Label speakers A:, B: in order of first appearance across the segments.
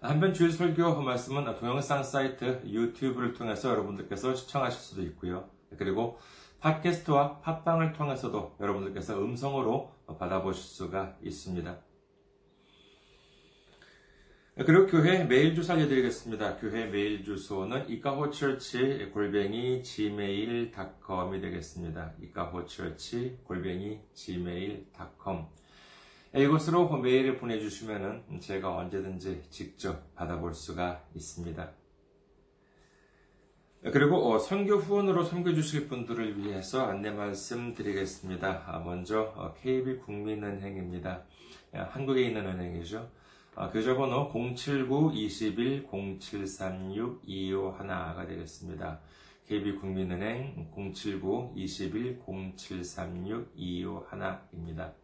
A: 한편 주일 설교 말씀은 동영상 사이트 유튜브를 통해서 여러분들께서 시청하실 수도 있고요. 그리고 팟캐스트와 팟빵을 통해서도 여러분들께서 음성으로 받아보실 수가 있습니다. 그리고 교회 메일 주소 알려드리겠습니다. 교회 메일 주소는 이카호처치 골뱅이 gmail.com이 되겠습니다. 이카호처치 골뱅이 gmail.com 이곳으로 메일을 보내주시면 제가 언제든지 직접 받아볼 수가 있습니다. 그리고 선교 후원으로 섬겨주실 분들을 위해서 안내 말씀 드리겠습니다. 먼저 KB 국민은행입니다. 한국에 있는 은행이죠. 계좌번호 079-21-0736-251가 되겠습니다. KB국민은행 079-21-0736-251입니다.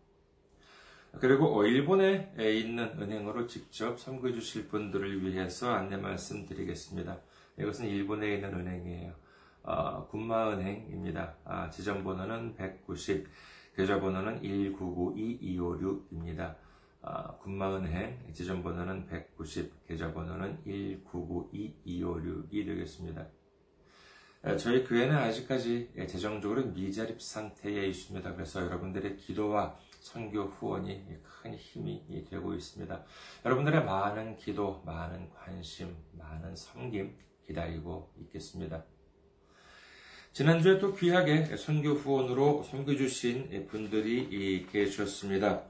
A: 그리고 일본에 있는 은행으로 직접 선거해 주실 분들을 위해서 안내 말씀드리겠습니다. 이것은 일본에 있는 은행이에요. 어, 군마은행입니다. 아, 지점번호는 190, 계좌번호는 1992256입니다. 아, 군마은행 지점번호는 190, 계좌번호는 1992256이 되겠습니다. 저희 교회는 아직까지 재정적으로 미자립 상태에 있습니다. 그래서 여러분들의 기도와 선교 후원이 큰 힘이 되고 있습니다. 여러분들의 많은 기도, 많은 관심, 많은 섬김 기다리고 있겠습니다. 지난주에 또 귀하게 선교 후원으로 섬겨주신 분들이 계셨습니다.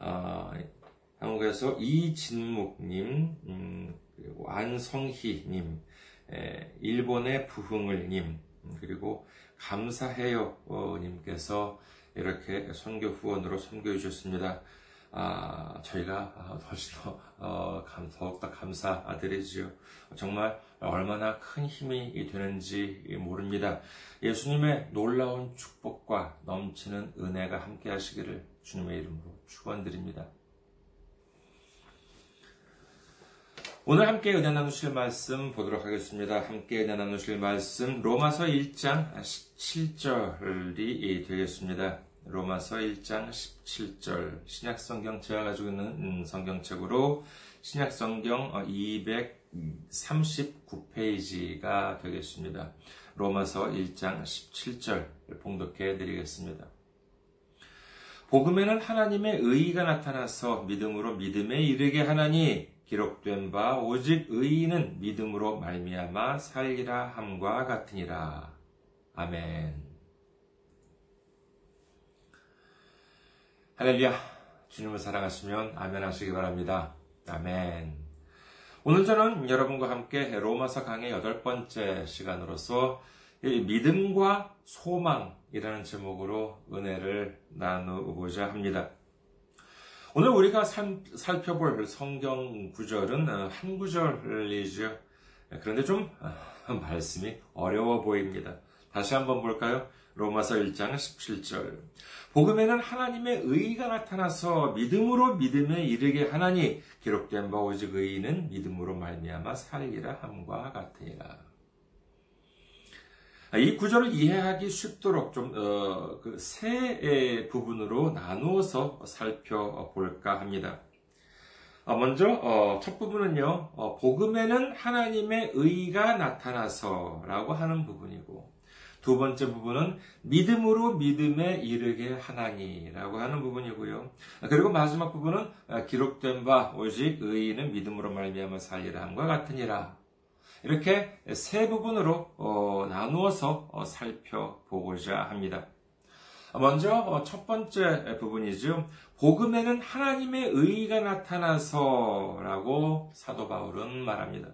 A: 어, 한국에서 이진묵님, 음, 그리고 안성희님, 에, 일본의 부흥을님, 그리고 감사해요님께서 이렇게 선교 후원으로 섬겨해 주셨습니다. 아, 저희가 훨씬 더, 어, 더욱더 감사드리지요. 정말 얼마나 큰 힘이 되는지 모릅니다. 예수님의 놀라운 축복과 넘치는 은혜가 함께 하시기를 주님의 이름으로 축원드립니다. 오늘 함께 은혜 나누실 말씀 보도록 하겠습니다. 함께 은혜 나누실 말씀 로마서 1장 17절이 되겠습니다. 로마서 1장 17절 신약성경 제가 가지고 있는 성경책으로 신약성경 239페이지가 되겠습니다. 로마서 1장 17절 봉독해 드리겠습니다. 복음에는 하나님의 의의가 나타나서 믿음으로 믿음에 이르게 하나니 기록된 바 오직 의인은 믿음으로 말미암아 살리라 함과 같으니라. 아멘. 할렐루야. 주님을 사랑하시면 아멘 하시기 바랍니다. 아멘. 오늘 저는 여러분과 함께 로마서 강의 여덟 번째 시간으로서 믿음과 소망이라는 제목으로 은혜를 나누고자 합니다. 오늘 우리가 살펴볼 성경 구절은 어, 한 구절이죠. 그런데 좀 어, 말씀이 어려워 보입니다. 다시 한번 볼까요? 로마서 1장 17절. 복음에는 하나님의 의가 나타나서 믿음으로 믿음에 이르게 하나니 기록된 바 오직 의인은 믿음으로 말미암아 살리라 함과 같으니라. 이 구절을 이해하기 쉽도록 좀세 어, 부분으로 나누어서 살펴볼까 합니다. 어, 먼저 어, 첫 부분은요, 복음에는 하나님의 의가 나타나서라고 하는 부분이고, 두 번째 부분은 믿음으로 믿음에 이르게 하나니라고 하는 부분이고요. 그리고 마지막 부분은 기록된 바 오직 의인은 믿음으로 말미암아 살리라 함과 같으니라. 이렇게 세 부분으로 어, 나누어서 어, 살펴보고자 합니다. 먼저 어, 첫 번째 부분이죠. 복음에는 하나님의 의가 나타나서라고 사도 바울은 말합니다.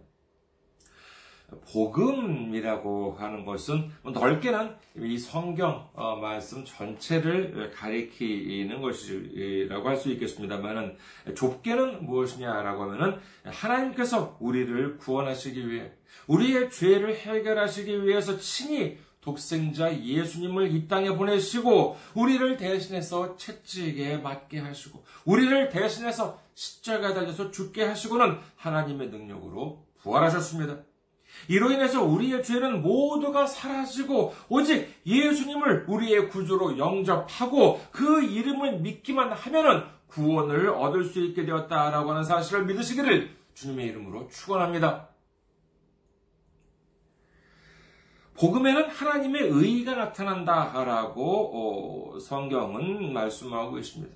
A: 복음이라고 하는 것은 넓게는 이 성경 어, 말씀 전체를 가리키는 것이라고 할 수 있겠습니다만은 좁게는 무엇이냐라고 하면은 하나님께서 우리를 구원하시기 위해 우리의 죄를 해결하시기 위해서 친히 독생자 예수님을 이 땅에 보내시고 우리를 대신해서 채찍에 맞게 하시고 우리를 대신해서 십자가 달려서 죽게 하시고는 하나님의 능력으로 부활하셨습니다. 이로 인해서 우리의 죄는 모두가 사라지고 오직 예수님을 우리의 구주로 영접하고 그 이름을 믿기만 하면은 구원을 얻을 수 있게 되었다라고 하는 사실을 믿으시기를 주님의 이름으로 축원합니다. 복음에는 하나님의 의가 나타난다라고 어, 성경은 말씀하고 있습니다.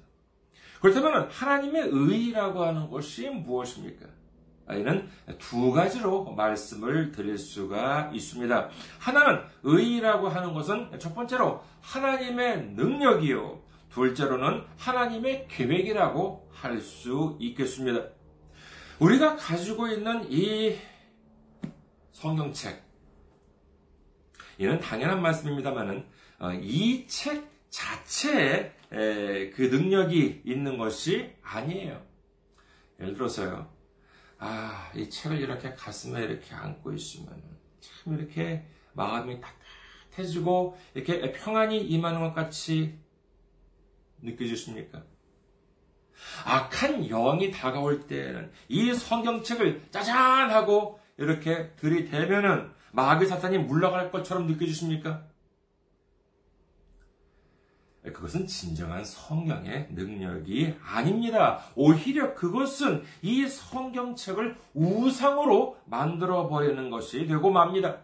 A: 그렇다면 하나님의 의라고 하는 것이 무엇입니까? 이는 두 가지로 말씀을 드릴 수가 있습니다. 하나는 의라고 하는 것은 첫 번째로 하나님의 능력이요. 둘째로는 하나님의 계획이라고 할 수 있겠습니다. 우리가 가지고 있는 이 성경책, 이는 당연한 말씀입니다만은 어, 이책 자체에 그 능력이 있는 것이 아니에요. 예를 들어서요. 아, 이 책을 이렇게 가슴에 이렇게 안고 있으면 참 이렇게 마음이 따뜻해지고 이렇게 평안이 임하는 것 같이 느껴지십니까? 악한 영이 다가올 때에는 이 성경책을 짜잔 하고 이렇게 들이대면은 마귀 사탄이 물러갈 것처럼 느껴지십니까? 그것은 진정한 성경의 능력이 아닙니다. 오히려 그것은 이 성경책을 우상으로 만들어 버리는 것이 되고 맙니다.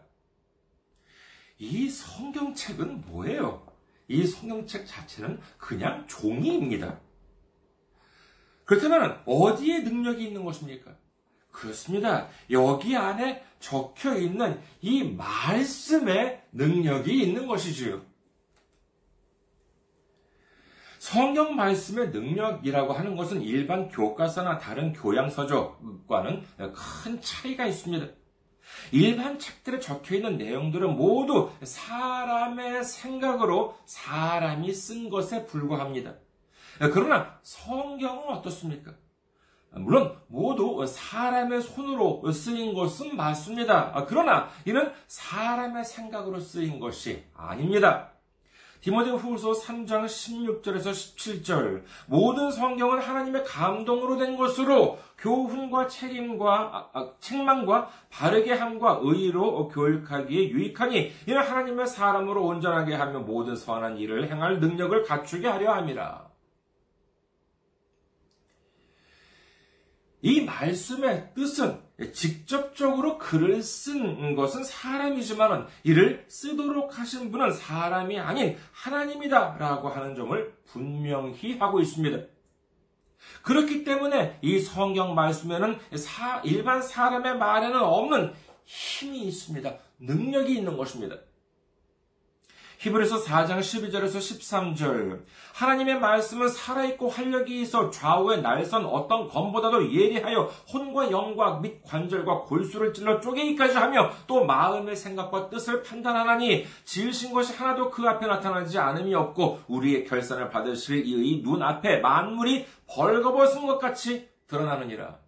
A: 이 성경책은 뭐예요? 이 성경책 자체는 그냥 종이입니다. 그렇다면 어디에 능력이 있는 것입니까? 그렇습니다. 여기 안에 적혀 있는 이 말씀의 능력이 있는 것이지요. 성경 말씀의 능력이라고 하는 것은 일반 교과서나 다른 교양서적과는 큰 차이가 있습니다. 일반 책들에 적혀 있는 내용들은 모두 사람의 생각으로 사람이 쓴 것에 불과합니다. 그러나 성경은 어떻습니까? 물론 모두 사람의 손으로 쓰인 것은 맞습니다. 그러나 이는 사람의 생각으로 쓰인 것이 아닙니다. 디모데 후서 3장 16절에서 17절 모든 성경은 하나님의 감동으로 된 것으로 교훈과 책임과 아, 아, 책망과 바르게 함과 의로 교육하기에 유익하니 이는 하나님의 사람으로 온전하게 하며 모든 선한 일을 행할 능력을 갖추게 하려 함이라. 이 말씀의 뜻은 직접적으로 글을 쓴 것은 사람이지만 이를 쓰도록 하신 분은 사람이 아닌 하나님이다 라고 하는 점을 분명히 하고 있습니다. 그렇기 때문에 이 성경 말씀에는 일반 사람의 말에는 없는 힘이 있습니다. 능력이 있는 것입니다. 히브리서 4장 12절에서 13절 하나님의 말씀은 살아있고 활력이 있어 좌우에 날선 어떤 검보다도 예리하여 혼과 영과 및 관절과 골수를 찔러 쪼개기까지 하며 또 마음의 생각과 뜻을 판단하나니 지으신 것이 하나도 그 앞에 나타나지 않음이 없고 우리의 결산을 받으실 이의 눈 앞에 만물이 벌거벗은 것 같이 드러나느니라.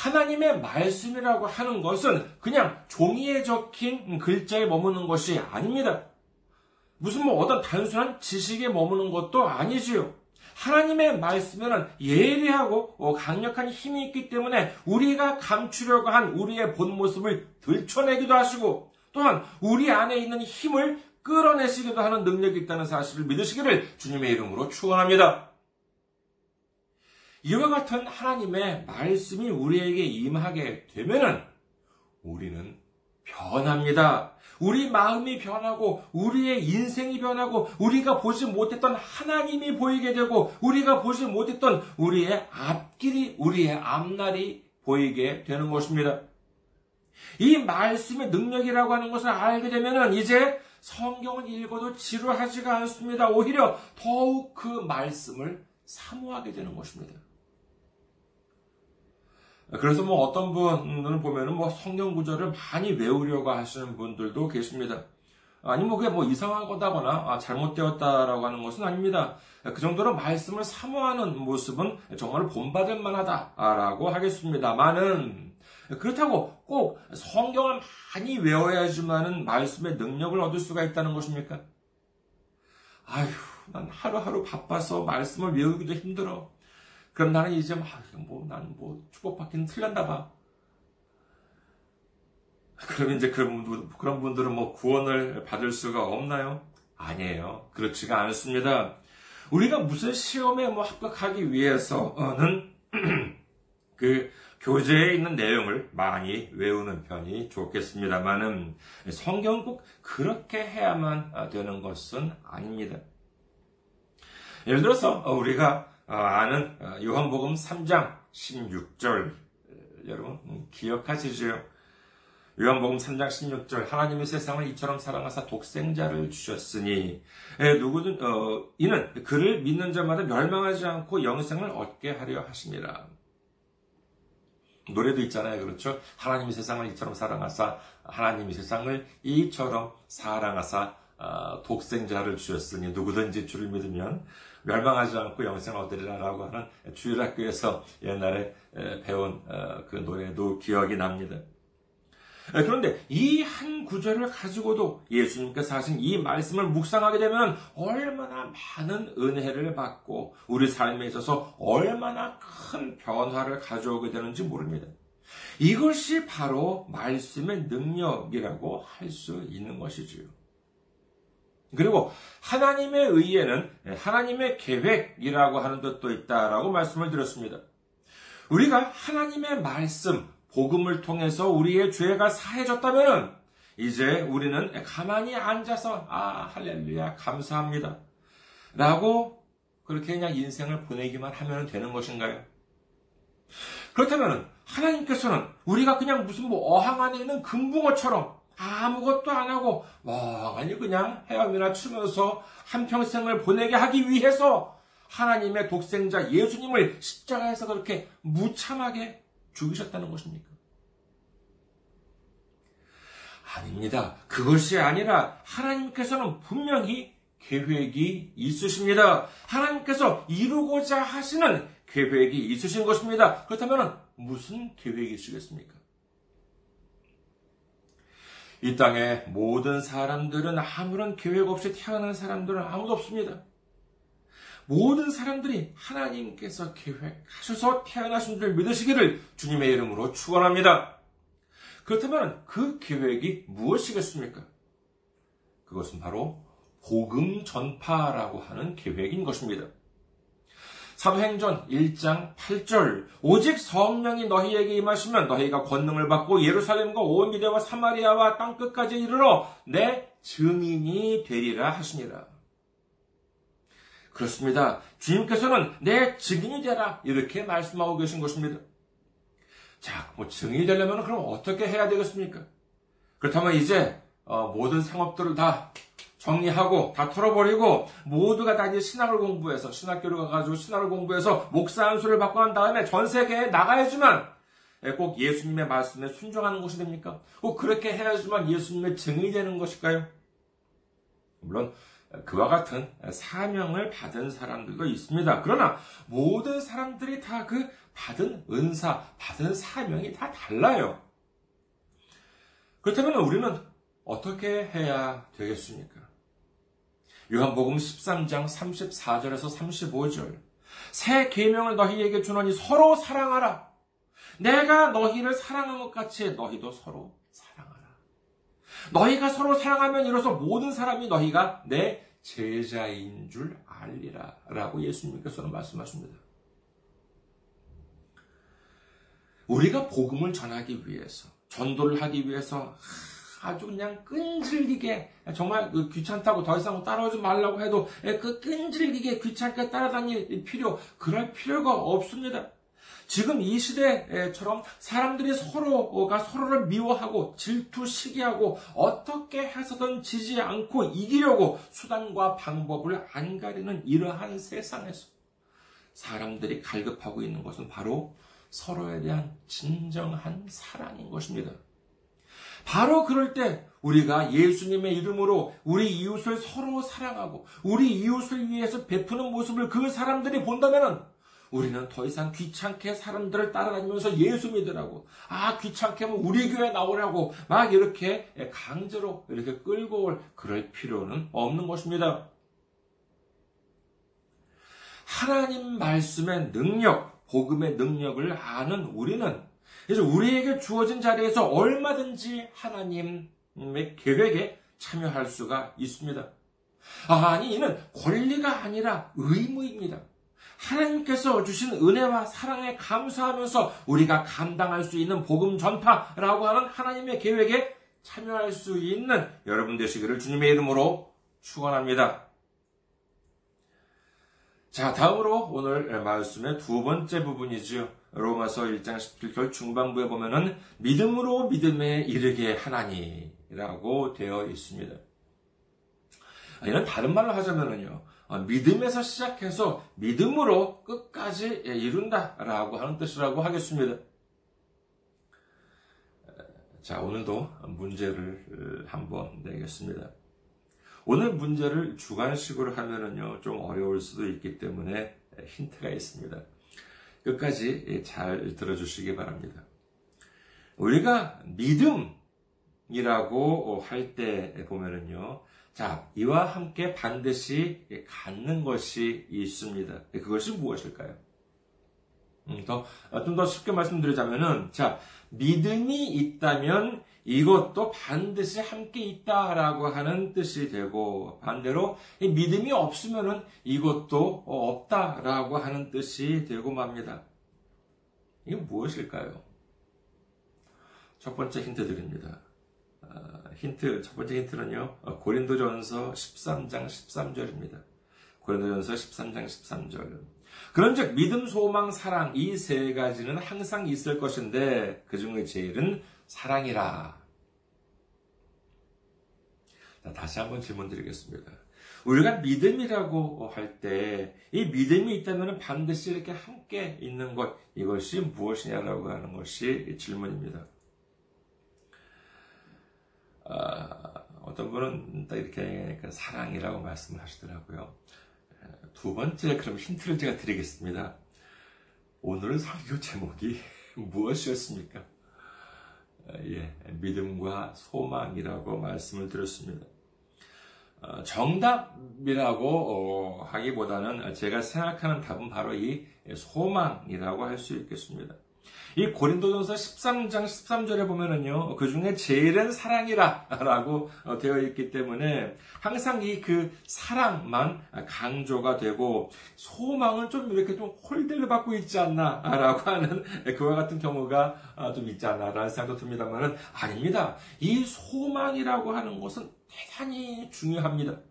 A: 하나님의 말씀이라고 하는 것은 그냥 종이에 적힌 글자에 머무는 것이 아닙니다. 무슨 뭐 어떤 단순한 지식에 머무는 것도 아니지요. 하나님의 말씀에는 예리하고 어, 강력한 힘이 있기 때문에 우리가 감추려고 한 우리의 본 모습을 들춰내기도 하시고 또한 우리 안에 있는 힘을 끌어내시기도 하는 능력이 있다는 사실을 믿으시기를 주님의 이름으로 축원합니다. 이와 같은 하나님의 말씀이 우리에게 임하게 되면은 우리는 변합니다. 우리 마음이 변하고 우리의 인생이 변하고 우리가 보지 못했던 하나님이 보이게 되고 우리가 보지 못했던 우리의 앞길이 우리의 앞날이 보이게 되는 것입니다. 이 말씀의 능력이라고 하는 것을 알게 되면은 이제 성경을 읽어도 지루하지가 않습니다. 오히려 더욱 그 말씀을 사모하게 되는 것입니다. 그래서 뭐 어떤 분들은 보면은 뭐 성경 구절을 많이 외우려고 하시는 분들도 계십니다. 아니 뭐 그게 뭐 이상한 거다거나 아, 잘못되었다라고 하는 것은 아닙니다. 그 정도로 말씀을 사모하는 모습은 정말 본받을 만하다라고 하겠습니다만은 그렇다고 꼭 성경을 많이 외워야지만은 말씀의 능력을 얻을 수가 있다는 것입니까? 아휴, 난 하루하루 바빠서 말씀을 외우기도 힘들어. 그럼 나는 이제 뭐, 나는 뭐, 축복받기는 틀렸나 봐. 그럼 이제 그런, 분들, 그런 분들은 뭐 구원을 받을 수가 없나요? 아니에요. 그렇지가 않습니다. 우리가 무슨 시험에 뭐 합격하기 위해서는 그 교재에 있는 내용을 많이 외우는 편이 좋겠습니다만은 성경 꼭 그렇게 해야만 되는 것은 아닙니다. 예를 들어서 우리가 아는 요한복음 3장 16절 여러분 기억하시죠? 요한복음 3장 16절 하나님의 세상을 이처럼 사랑하사 독생자를 주셨으니 에, 누구든 어, 이는 그를 믿는 자마다 멸망하지 않고 영생을 얻게 하려 하십니다. 노래도 있잖아요. 그렇죠? 하나님의 세상을 이처럼 사랑하사 하나님의 세상을 이처럼 사랑하사 어, 독생자를 주셨으니 누구든지 주를 믿으면 멸망하지 않고 영생을 얻으리라라고 하는 주일학교에서 옛날에 배운 어, 그 노래도 기억이 납니다. 예, 그런데 이 한 구절을 가지고도 예수님께서 하신 이 말씀을 묵상하게 되면 얼마나 많은 은혜를 받고 우리 삶에 있어서 얼마나 큰 변화를 가져오게 되는지 모릅니다. 이것이 바로 말씀의 능력이라고 할 수 있는 것이지요. 그리고 하나님의 의에는 하나님의 계획이라고 하는 뜻도 있다라고 말씀을 드렸습니다. 우리가 하나님의 말씀, 복음을 통해서 우리의 죄가 사해졌다면 이제 우리는 가만히 앉아서 아 할렐루야 감사합니다. 라고 그렇게 그냥 인생을 보내기만 하면 되는 것인가요? 그렇다면 하나님께서는 우리가 그냥 무슨 뭐 어항 안에 있는 금붕어처럼 아무것도 안 하고 멍하니 그냥 헤엄이나 치면서 한평생을 보내게 하기 위해서 하나님의 독생자 예수님을 십자가에서 그렇게 무참하게 죽으셨다는 것입니까? 아닙니다. 그것이 아니라 하나님께서는 분명히 계획이 있으십니다. 하나님께서 이루고자 하시는 계획이 있으신 것입니다. 그렇다면 무슨 계획이시겠습니까? 이 땅의 모든 사람들은 아무런 계획 없이 태어난 사람들은 아무도 없습니다. 모든 사람들이 하나님께서 계획하셔서 태어나신 줄 믿으시기를 주님의 이름으로 축원합니다. 그렇다면 그 계획이 무엇이겠습니까? 그것은 바로 복음 전파라고 하는 계획인 것입니다. 사도행전 1장 8절 오직 성령이 너희에게 임하시면 너희가 권능을 받고 예루살렘과 온 유대와 사마리아와 땅 끝까지 이르러 내 증인이 되리라 하시니라. 그렇습니다. 주님께서는 내 증인이 되라. 이렇게 말씀하고 계신 것입니다. 자, 뭐 증인이 되려면 그럼 어떻게 해야 되겠습니까? 그렇다면 이제 어, 모든 상업들을 다 정리하고 다 털어버리고 모두가 다 이제 신학을 공부해서 신학교를 가가지고 신학을 공부해서 목사 안수를 받고 난 다음에 전 세계에 나가야지만 예, 꼭 예수님의 말씀에 순종하는 것이 됩니까? 꼭 그렇게 해야지만 예수님의 증인이 되는 것일까요? 물론 그와 같은 사명을 받은 사람들도 있습니다. 그러나 모든 사람들이 다 그 받은 은사, 받은 사명이 다 달라요. 그렇다면 우리는 어떻게 해야 되겠습니까? 요한복음 13장 34절에서 35절. 새 계명을 너희에게 주노니 서로 사랑하라. 내가 너희를 사랑한 것 같이 너희도 서로 너희가 서로 사랑하면 이로써 모든 사람이 너희가 내 제자인 줄 알리라. 라고 예수님께서는 말씀하십니다. 우리가 복음을 전하기 위해서, 전도를 하기 위해서 아주 그냥 끈질기게, 정말 그 귀찮다고 더 이상 따라오지 말라고 해도 그 끈질기게 귀찮게 따라다닐 필요, 그럴 필요가 없습니다. 지금 이 시대처럼 사람들이 서로가 서로를 미워하고 질투, 시기하고 어떻게 해서든 지지 않고 이기려고 수단과 방법을 안 가리는 이러한 세상에서 사람들이 갈급하고 있는 것은 바로 서로에 대한 진정한 사랑인 것입니다. 바로 그럴 때 우리가 예수님의 이름으로 우리 이웃을 서로 사랑하고 우리 이웃을 위해서 베푸는 모습을 그 사람들이 본다면 우리는 더 이상 귀찮게 사람들을 따라다니면서 예수 믿으라고 아 귀찮게 하면 우리 교회 나오라고 막 이렇게 강제로 이렇게 끌고 올 그럴 필요는 없는 것입니다. 하나님 말씀의 능력, 복음의 능력을 아는 우리는 그래서 우리에게 주어진 자리에서 얼마든지 하나님의 계획에 참여할 수가 있습니다. 아니, 이는 권리가 아니라 의무입니다. 하나님께서 주신 은혜와 사랑에 감사하면서 우리가 감당할 수 있는 복음 전파라고 하는 하나님의 계획에 참여할 수 있는 여러분 되시기를 주님의 이름으로 축원합니다. 자, 다음으로 오늘 말씀의 두 번째 부분이지요. 로마서 1장 17절 중반부에 보면은 믿음으로 믿음에 이르게 하나니라고 되어 있습니다. 이런 다른 말로 하자면은요. 어, 믿음에서 시작해서 믿음으로 끝까지 이룬다라고 하는 뜻이라고 하겠습니다. 자, 오늘도 문제를 한번 내겠습니다. 오늘 문제를 주관식으로 하면은요, 좀 어려울 수도 있기 때문에 힌트가 있습니다. 끝까지 잘 들어주시기 바랍니다. 우리가 믿음이라고 할 때 보면은요, 자, 이와 함께 반드시 갖는 것이 있습니다. 그것이 무엇일까요? 음, 더, 좀 더 쉽게 말씀드리자면은, 자, 믿음이 있다면 이것도 반드시 함께 있다라고 하는 뜻이 되고, 반대로 믿음이 없으면은 이것도 없다라고 하는 뜻이 되고 맙니다. 이게 무엇일까요? 첫 번째 힌트 드립니다. 아, 힌트, 첫 번째 힌트는요, 고린도전서 13장 13절입니다. 고린도전서 13장 13절. 그런즉 믿음, 소망, 사랑 이 세 가지는 항상 있을 것인데 그 중에 제일은 사랑이라. 자, 다시 한번 질문 드리겠습니다. 우리가 믿음이라고 할 때 이 믿음이 있다면 반드시 이렇게 함께 있는 것 이것이 무엇이냐라고 하는 것이 질문입니다. 아, 어떤 분은 딱 이렇게 그 사랑이라고 말씀을 하시더라고요. 두 번째 그럼 힌트를 제가 드리겠습니다. 오늘은 설교 제목이 무엇이었습니까? 예, 믿음과 소망이라고 말씀을 드렸습니다. 어, 정답이라고 어, 하기보다는 제가 생각하는 답은 바로 이 소망이라고 할 수 있겠습니다. 이 고린도전서 13장 13절에 보면은요, 그 중에 제일은 사랑이라 라고 어, 되어 있기 때문에 항상 이 그 사랑만 강조가 되고 소망은 좀 이렇게 좀 홀대를 받고 있지 않나 라고 하는 그와 같은 경우가 아, 좀 있지 않나 라는 생각도 듭니다만은 아닙니다. 이 소망이라고 하는 것은 대단히 중요합니다.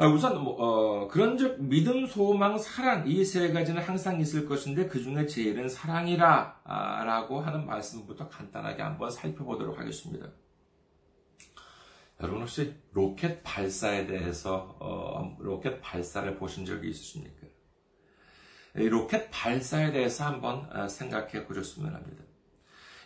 A: 아, 우선 뭐, 어, 그런즉 믿음, 소망, 사랑 이 세 가지는 항상 있을 것인데 그 중에 제일은 사랑이라라고 하는 말씀부터 간단하게 한번 살펴보도록 하겠습니다. 여러분 혹시 로켓 발사에 대해서 어, 로켓 발사를 보신 적이 있으십니까? 로켓 발사에 대해서 한번 어, 생각해 보셨으면 합니다.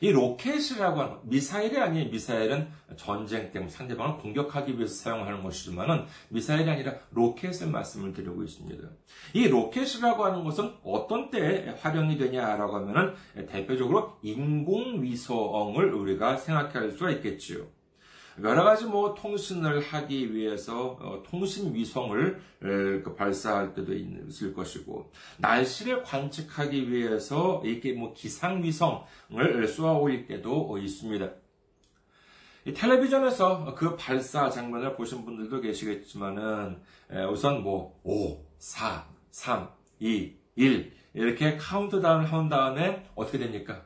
A: 이 로켓이라고 하는 미사일이 아니에요. 미사일은 전쟁 때문에 상대방을 공격하기 위해서 사용하는 것이지만은 미사일이 아니라 로켓을 말씀을 드리고 있습니다. 이 로켓이라고 하는 것은 어떤 때에 활용이 되냐라고 하면은 대표적으로 인공위성을 우리가 생각할 수가 있겠지요. 여러 가지 뭐 통신을 하기 위해서 어, 통신 위성을 그 발사할 때도 있을 것이고 날씨를 관측하기 위해서 이렇게 뭐 기상 위성을 쏘아 올릴 때도 있습니다. 텔레비전에서 그 발사 장면을 보신 분들도 계시겠지만은 우선 뭐 5, 4, 3, 2, 1 이렇게 카운트다운을 한 다음에 어떻게 됩니까?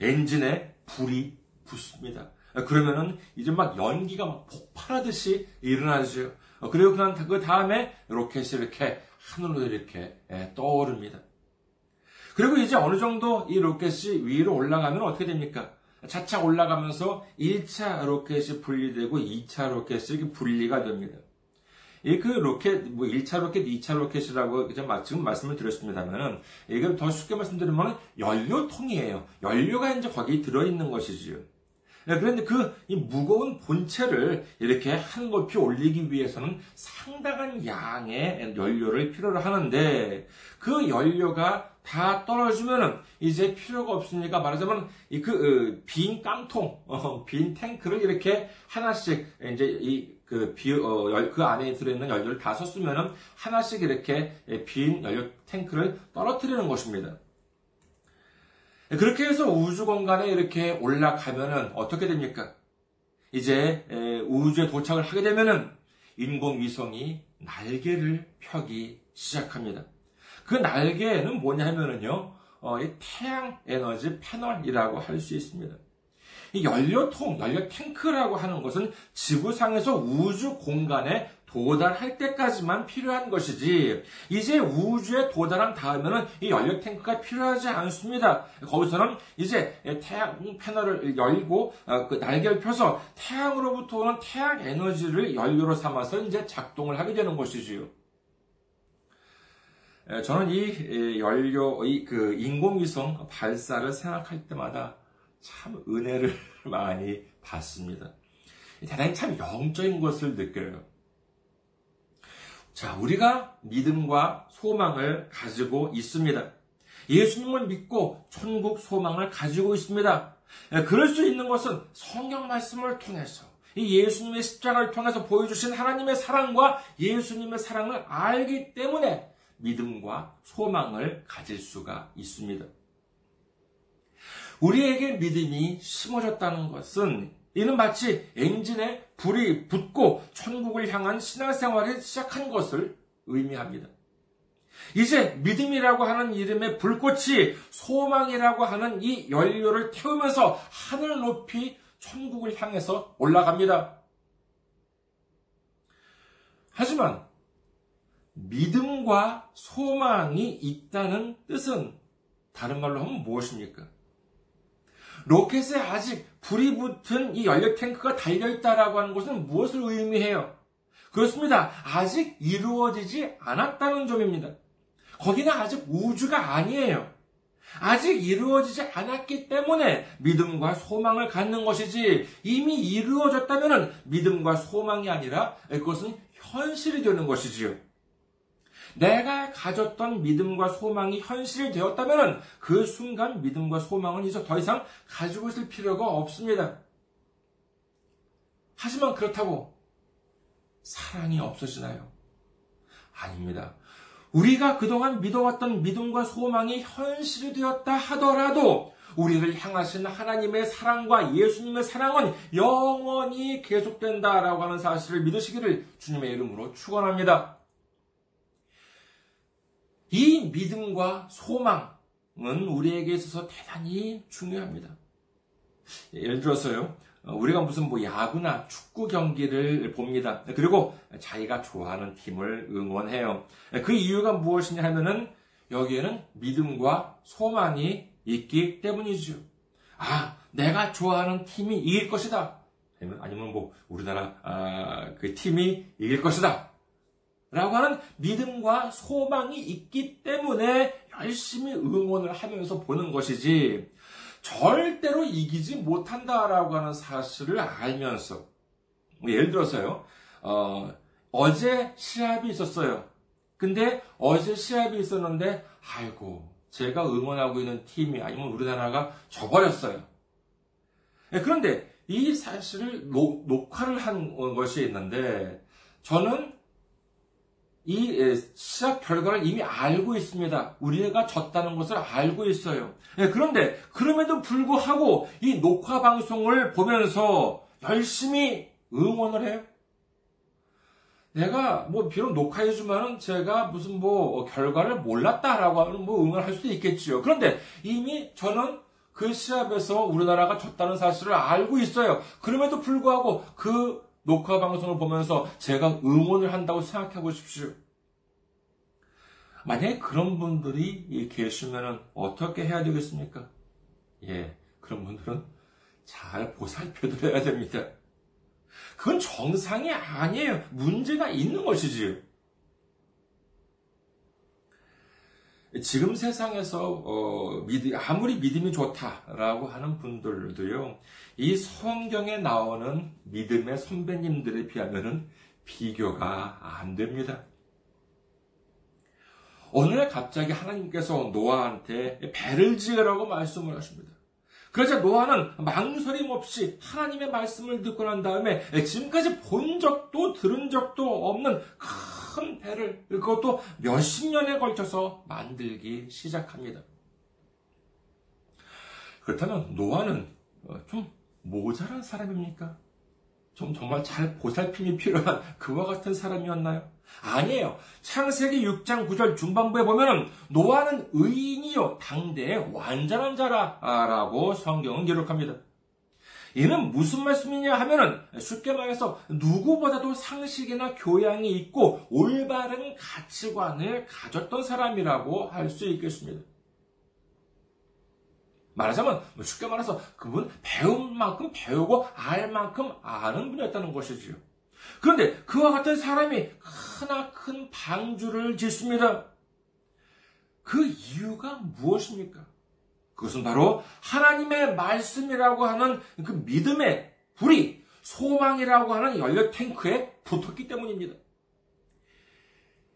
A: 엔진에 불이 붙습니다. 그러면은 이제 막 연기가 막 폭발하듯이 일어나죠. 그리고 그 다음에 로켓이 이렇게 하늘로 이렇게 예, 떠오릅니다. 그리고 이제 어느 정도 이 로켓이 위로 올라가면 어떻게 됩니까? 차차 올라가면서 1차 로켓이 분리되고 2차 로켓이 분리가 됩니다. 이그 로켓, 뭐 1차 로켓, 2차 로켓이라고 지금 말씀을 드렸습니다만은, 이걸 더 쉽게 말씀드리면 연료통이에요. 연료가 이제 거기 들어있는 것이지요. 네, 그런데 그 이 무거운 본체를 이렇게 한 높이 올리기 위해서는 상당한 양의 연료를 필요로 하는데 그 연료가 다 떨어지면은 이제 필요가 없으니까 말하자면 이그빈 어, 깡통, 어, 빈 탱크를 이렇게 하나씩 이제 이그 어, 그 안에 들어있는 연료를 다 썼으면은 하나씩 이렇게 빈 연료 탱크를 떨어뜨리는 것입니다. 그렇게 해서 우주 공간에 이렇게 올라가면은 어떻게 됩니까? 이제 우주에 도착을 하게 되면은 인공위성이 날개를 펴기 시작합니다. 그 날개는 뭐냐 하면은요, 어, 태양 에너지 패널이라고 할 수 있습니다. 이 연료통, 연료 탱크라고 하는 것은 지구상에서 우주 공간에 도달할 때까지만 필요한 것이지 이제 우주에 도달한 다음에는 이 연료 탱크가 필요하지 않습니다. 거기서는 이제 태양 패널을 열고 어, 그 날개를 펴서 태양으로부터 오는 태양 에너지를 연료로 삼아서 이제 작동을 하게 되는 것이지요. 저는 이 연료, 이그 인공위성 발사를 생각할 때마다 참 은혜를 많이 받습니다. 대단히 참 영적인 것을 느껴요. 자, 우리가 믿음과 소망을 가지고 있습니다. 예수님을 믿고 천국 소망을 가지고 있습니다. 예, 그럴 수 있는 것은 성경 말씀을 통해서 이 예수님의 십자가를 통해서 보여주신 하나님의 사랑과 예수님의 사랑을 알기 때문에 믿음과 소망을 가질 수가 있습니다. 우리에게 믿음이 심어졌다는 것은 이는 마치 엔진에 불이 붙고 천국을 향한 신앙생활을 시작한 것을 의미합니다. 이제 믿음이라고 하는 이름의 불꽃이 소망이라고 하는 이 연료를 태우면서 하늘 높이 천국을 향해서 올라갑니다. 하지만 믿음과 소망이 있다는 뜻은 다른 말로 하면 무엇입니까? 로켓에 아직 불이 붙은 이 연료 탱크가 달려있다라고 하는 것은 무엇을 의미해요? 그렇습니다. 아직 이루어지지 않았다는 점입니다. 거기는 아직 우주가 아니에요. 아직 이루어지지 않았기 때문에 믿음과 소망을 갖는 것이지 이미 이루어졌다면 믿음과 소망이 아니라 그것은 현실이 되는 것이지요. 내가 가졌던 믿음과 소망이 현실이 되었다면 그 순간 믿음과 소망은 이제 더 이상 가지고 있을 필요가 없습니다. 하지만 그렇다고 사랑이 없어지나요? 아닙니다. 우리가 그동안 믿어왔던 믿음과 소망이 현실이 되었다 하더라도 우리를 향하신 하나님의 사랑과 예수님의 사랑은 영원히 계속된다라고 하는 사실을 믿으시기를 주님의 이름으로 축원합니다. 이 믿음과 소망은 우리에게 있어서 대단히 중요합니다. 예를 들어서요, 우리가 무슨 뭐 야구나 축구 경기를 봅니다. 그리고 자기가 좋아하는 팀을 응원해요. 그 이유가 무엇이냐 하면은 여기에는 믿음과 소망이 있기 때문이죠. 아, 내가 좋아하는 팀이 이길 것이다. 아니면 뭐 우리나라 아, 그 팀이 이길 것이다. 라고 하는 믿음과 소망이 있기 때문에 열심히 응원을 하면서 보는 것이지 절대로 이기지 못한다라고 하는 사실을 알면서 뭐 예를 들어서요 어, 어제 시합이 있었어요. 근데 어제 시합이 있었는데 아이고 제가 응원하고 있는 팀이 아니면 우리나라가 져버렸어요. 네, 그런데 이 사실을 녹, 녹화를 한 것이 있는데 저는 이 시합 결과를 이미 알고 있습니다. 우리가 졌다는 것을 알고 있어요. 예, 그런데 그럼에도 불구하고 이 녹화 방송을 보면서 열심히 응원을 해요. 내가 뭐 비록 녹화해주면은 제가 무슨 뭐 결과를 몰랐다라고 하면 뭐 응원할 수도 있겠지요. 그런데 이미 저는 그 시합에서 우리나라가 졌다는 사실을 알고 있어요. 그럼에도 불구하고 그 녹화 방송을 보면서 제가 응원을 한다고 생각해 보십시오. 만약에 그런 분들이 계시면 어떻게 해야 되겠습니까? 예, 그런 분들은 잘 보살펴 드려야 됩니다. 그건 정상이 아니에요. 문제가 있는 것이지요. 지금 세상에서 어, 믿, 아무리 믿음이 좋다라고 하는 분들도요, 이 성경에 나오는 믿음의 선배님들에 비하면은 비교가 안 됩니다. 오늘 갑자기 하나님께서 노아한테 배를 지으라고 말씀을 하십니다. 그러자 노아는 망설임 없이 하나님의 말씀을 듣고 난 다음에 지금까지 본 적도 들은 적도 없는 큰 배를 그것도 몇십 년에 걸쳐서 만들기 시작합니다. 그렇다면 노아는 좀 모자란 사람입니까? 좀 정말 잘 보살핌이 필요한 그와 같은 사람이었나요? 아니에요. 창세기 6장 9절 중반부에 보면은 노아는 의인이요 당대의 완전한 자라라고 성경은 기록합니다. 이는 무슨 말씀이냐 하면은 쉽게 말해서 누구보다도 상식이나 교양이 있고 올바른 가치관을 가졌던 사람이라고 할 수 있겠습니다. 말하자면 쉽게 말해서 그분 배운 만큼 배우고 알 만큼 아는 분이었다는 것이지요. 그런데 그와 같은 사람이 크나큰 방주를 짓습니다. 그 이유가 무엇입니까? 그것은 바로 하나님의 말씀이라고 하는 그 믿음의 불이 소망이라고 하는 연료 탱크에 붙었기 때문입니다.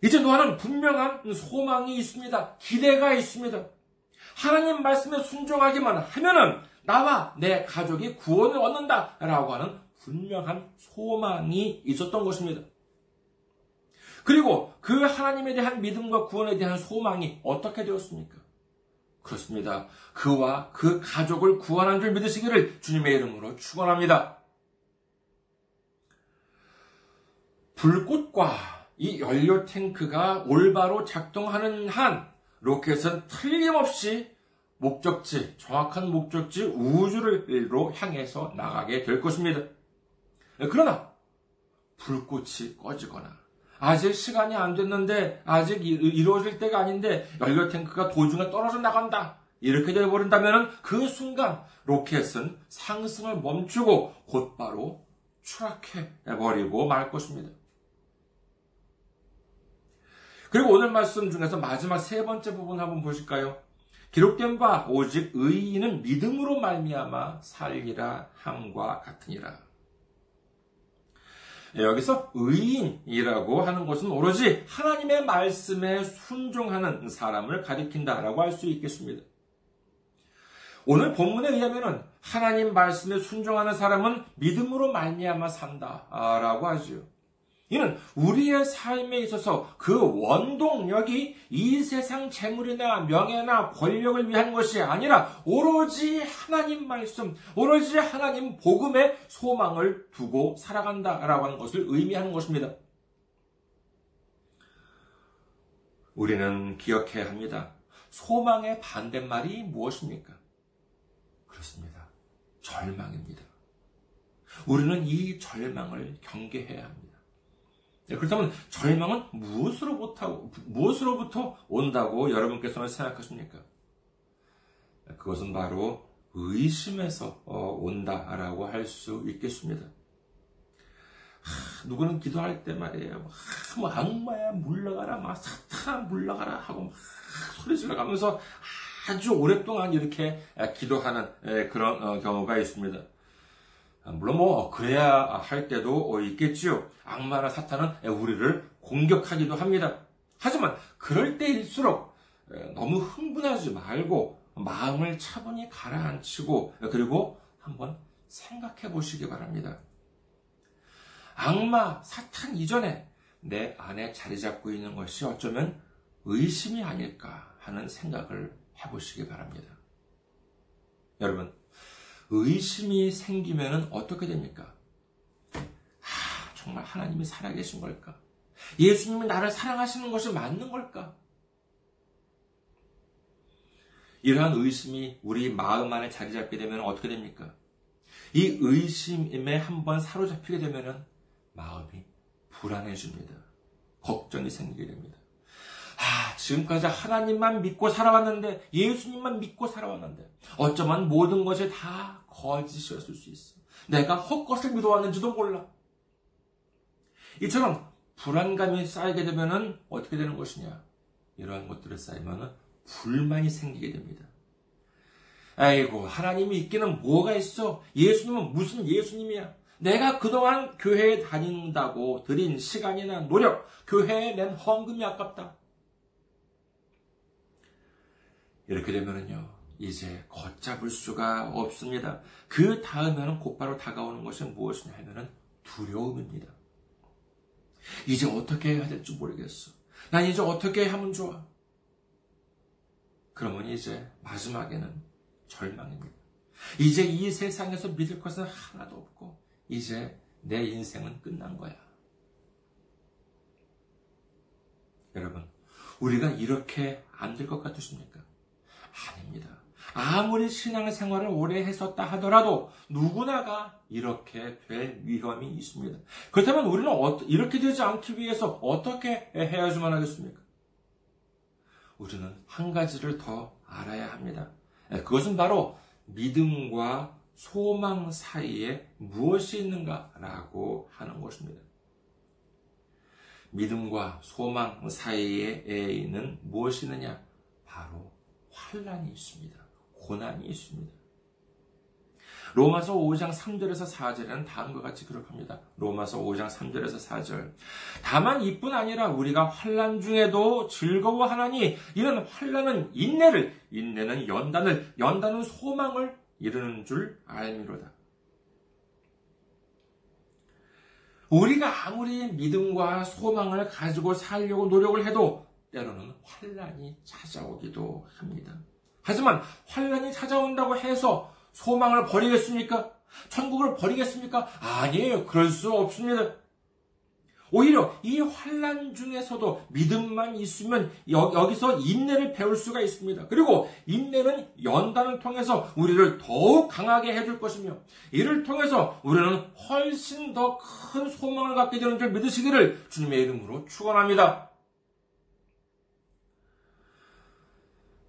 A: 이제 노아는 분명한 소망이 있습니다. 기대가 있습니다. 하나님 말씀에 순종하기만 하면은 나와 내 가족이 구원을 얻는다라고 하는 분명한 소망이 있었던 것입니다. 그리고 그 하나님에 대한 믿음과 구원에 대한 소망이 어떻게 되었습니까? 그렇습니다. 그와 그 가족을 구원한 줄 믿으시기를 주님의 이름으로 축원합니다. 불꽃과 이 연료 탱크가 올바로 작동하는 한 로켓은 틀림없이 목적지, 정확한 목적지 우주를로 향해서 나가게 될 것입니다. 그러나 불꽃이 꺼지거나 아직 시간이 안 됐는데 아직 이루어질 때가 아닌데 연료 탱크가 도중에 떨어져 나간다. 이렇게 되어버린다면 그 순간 로켓은 상승을 멈추고 곧바로 추락해버리고 말 것입니다. 그리고 오늘 말씀 중에서 마지막 세 번째 부분 한번 보실까요? 기록된 바 오직 의인은 믿음으로 말미암아 살리라 함과 같으니라. 여기서 의인이라고 하는 것은 오로지 하나님의 말씀에 순종하는 사람을 가리킨다라고 할 수 있겠습니다. 오늘 본문에 의하면 하나님 말씀에 순종하는 사람은 믿음으로 말미암아 산다라고 하지요. 이는 우리의 삶에 있어서 그 원동력이 이 세상 재물이나 명예나 권력을 위한 것이 아니라 오로지 하나님 말씀, 오로지 하나님 복음의 소망을 두고 살아간다라고 하는 것을 의미하는 것입니다. 우리는 기억해야 합니다. 소망의 반대말이 무엇입니까? 그렇습니다. 절망입니다. 우리는 이 절망을 경계해야 합니다. 네, 그렇다면 절망은 무엇으로부터, 무엇으로부터 온다고 여러분께서는 생각하십니까? 그것은 바로 의심에서 어, 온다라고 할 수 있겠습니다. 하, 누구는 기도할 때 말이에요. 하, 뭐 악마야 물러가라, 막 사탄 물러가라 하고 막 소리 질러가면서 아주 오랫동안 이렇게 기도하는 그런 어, 경우가 있습니다. 아, 물론 뭐 그래야 할 때도 있겠지요. 악마나 사탄은 우리를 공격하기도 합니다. 하지만 그럴 때일수록 너무 흥분하지 말고 마음을 차분히 가라앉히고 그리고 한번 생각해 보시기 바랍니다. 악마, 사탄 이전에 내 안에 자리 잡고 있는 것이 어쩌면 의심이 아닐까 하는 생각을 해보시기 바랍니다. 여러분, 의심이 생기면 어떻게 됩니까? 하, 정말 하나님이 살아계신 걸까? 예수님이 나를 사랑하시는 것이 맞는 걸까? 이러한 의심이 우리 마음 안에 자리 잡게 되면 어떻게 됩니까? 이 의심에 한번 사로잡히게 되면 마음이 불안해집니다. 걱정이 생기게 됩니다. 아, 지금까지 하나님만 믿고 살아왔는데, 예수님만 믿고 살아왔는데, 어쩌면 모든 것이 다 거짓이었을 수 있어. 내가 헛것을 믿어왔는지도 몰라. 이처럼 불안감이 쌓이게 되면은 어떻게 되는 것이냐? 이러한 것들을 쌓이면은 불만이 생기게 됩니다. 아이고, 하나님이 있기는 뭐가 있어? 예수님은 무슨 예수님이야? 내가 그동안 교회에 다닌다고 들인 시간이나 노력, 교회에 낸 헌금이 아깝다. 이렇게 되면은요, 이제 걷잡을 수가 없습니다. 그 다음에는 곧바로 다가오는 것이 무엇이냐 하면은 두려움입니다. 이제 어떻게 해야 될지 모르겠어. 난 이제 어떻게 하면 좋아? 그러면 이제 마지막에는 절망입니다. 이제 이 세상에서 믿을 것은 하나도 없고, 이제 내 인생은 끝난 거야. 여러분, 우리가 이렇게 안 될 것 같으십니까? 아닙니다. 아무리 신앙생활을 오래 했었다 하더라도 누구나가 이렇게 될 위험이 있습니다. 그렇다면 우리는 이렇게 되지 않기 위해서 어떻게 해야지만 하겠습니까? 우리는 한 가지를 더 알아야 합니다. 그것은 바로 믿음과 소망 사이에 무엇이 있는가라고 하는 것입니다. 믿음과 소망 사이에는 무엇이 있느냐? 바로 환란이 있습니다. 고난이 있습니다. 로마서 5장 3절에서 4절에는 다음과 같이 기록합니다. 로마서 5장 3절에서 4절. 다만 이뿐 아니라 우리가 환란 중에도 즐거워하나니 이런 환란은 인내를, 인내는 연단을, 연단은 소망을 이루는 줄 알미로다. 우리가 아무리 믿음과 소망을 가지고 살려고 노력을 해도 때로는 환란이 찾아오기도 합니다. 하지만 환란이 찾아온다고 해서 소망을 버리겠습니까? 천국을 버리겠습니까? 아니에요. 그럴 수 없습니다. 오히려 이 환란 중에서도 믿음만 있으면 여 기서 인내를 배울 수가 있습니다. 그리고 인내는 연단을 통해서 우리를 더욱 강하게 해줄 것이며 이를 통해서 우리는 훨씬 더 큰 소망을 갖게 되는 줄 믿으시기를 주님의 이름으로 축원합니다.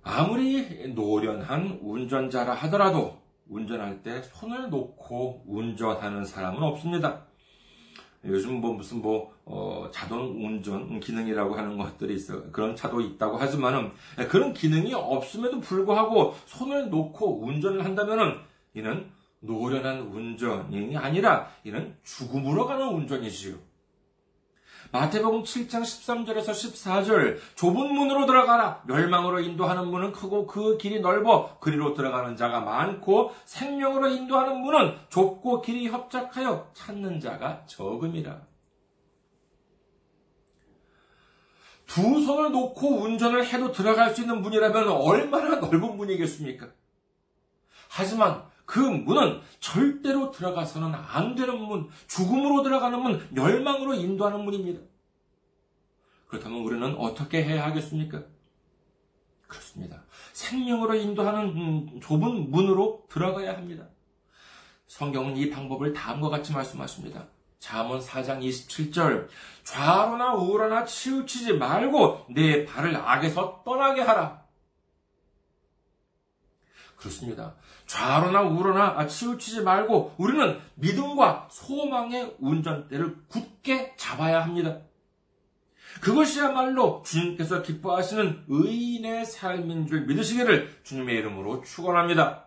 A: 아무리 노련한 운전자라 하더라도 운전할 때 손을 놓고 운전하는 사람은 없습니다. 요즘 뭐 무슨 뭐 어, 자동 운전 기능이라고 하는 것들이 있어 그런 차도 있다고 하지만은 그런 기능이 없음에도 불구하고 손을 놓고 운전을 한다면은 이는 노련한 운전이 아니라 이는 죽음으로 가는 운전이지요. 마태복음 7장 13절에서 14절 좁은 문으로 들어가라 멸망으로 인도하는 문은 크고 그 길이 넓어 그리로 들어가는 자가 많고 생명으로 인도하는 문은 좁고 길이 협착하여 찾는 자가 적음이라 두 손을 놓고 운전을 해도 들어갈 수 있는 문이라면 얼마나 넓은 문이겠습니까? 하지만 그 문은 절대로 들어가서는 안 되는 문, 죽음으로 들어가는 문, 멸망으로 인도하는 문입니다. 그렇다면 우리는 어떻게 해야 하겠습니까? 그렇습니다. 생명으로 인도하는 음, 좁은 문으로 들어가야 합니다. 성경은 이 방법을 다음과 같이 말씀하십니다. 잠언 4장 27절 좌로나 우로나 치우치지 말고 내 발을 악에서 떠나게 하라. 그렇습니다. 좌로나 우로나 치우치지 말고 우리는 믿음과 소망의 운전대를 굳게 잡아야 합니다. 그것이야말로 주님께서 기뻐하시는 의인의 삶인 줄 믿으시기를 주님의 이름으로 축원합니다.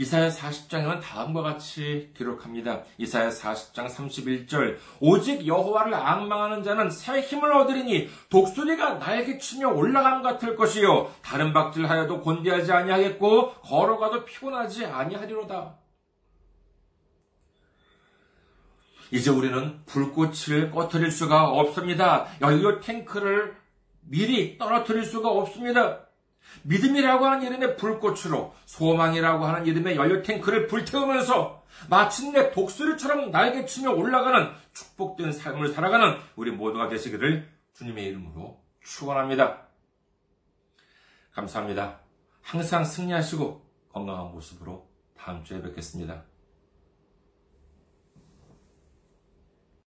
A: 이사야 40장에는 다음과 같이 기록합니다. 이사야 40장 31절 오직 여호와를 악망하는 자는 새 힘을 얻으리니 독수리가 날개 치며 올라감 같을 것이요 다른 박질하여도 곤디하지 아니하겠고 걸어가도 피곤하지 아니하리로다. 이제 우리는 불꽃을 꺼트릴 수가 없습니다. 연료 탱크를 미리 떨어뜨릴 수가 없습니다. 믿음이라고 하는 이름의 불꽃으로 소망이라고 하는 이름의 연료 탱크를 불태우면서 마침내 독수리처럼 날개치며 올라가는 축복된 삶을 살아가는 우리 모두가 되시기를 주님의 이름으로 축원합니다. 감사합니다. 항상 승리하시고 건강한 모습으로 다음 주에 뵙겠습니다.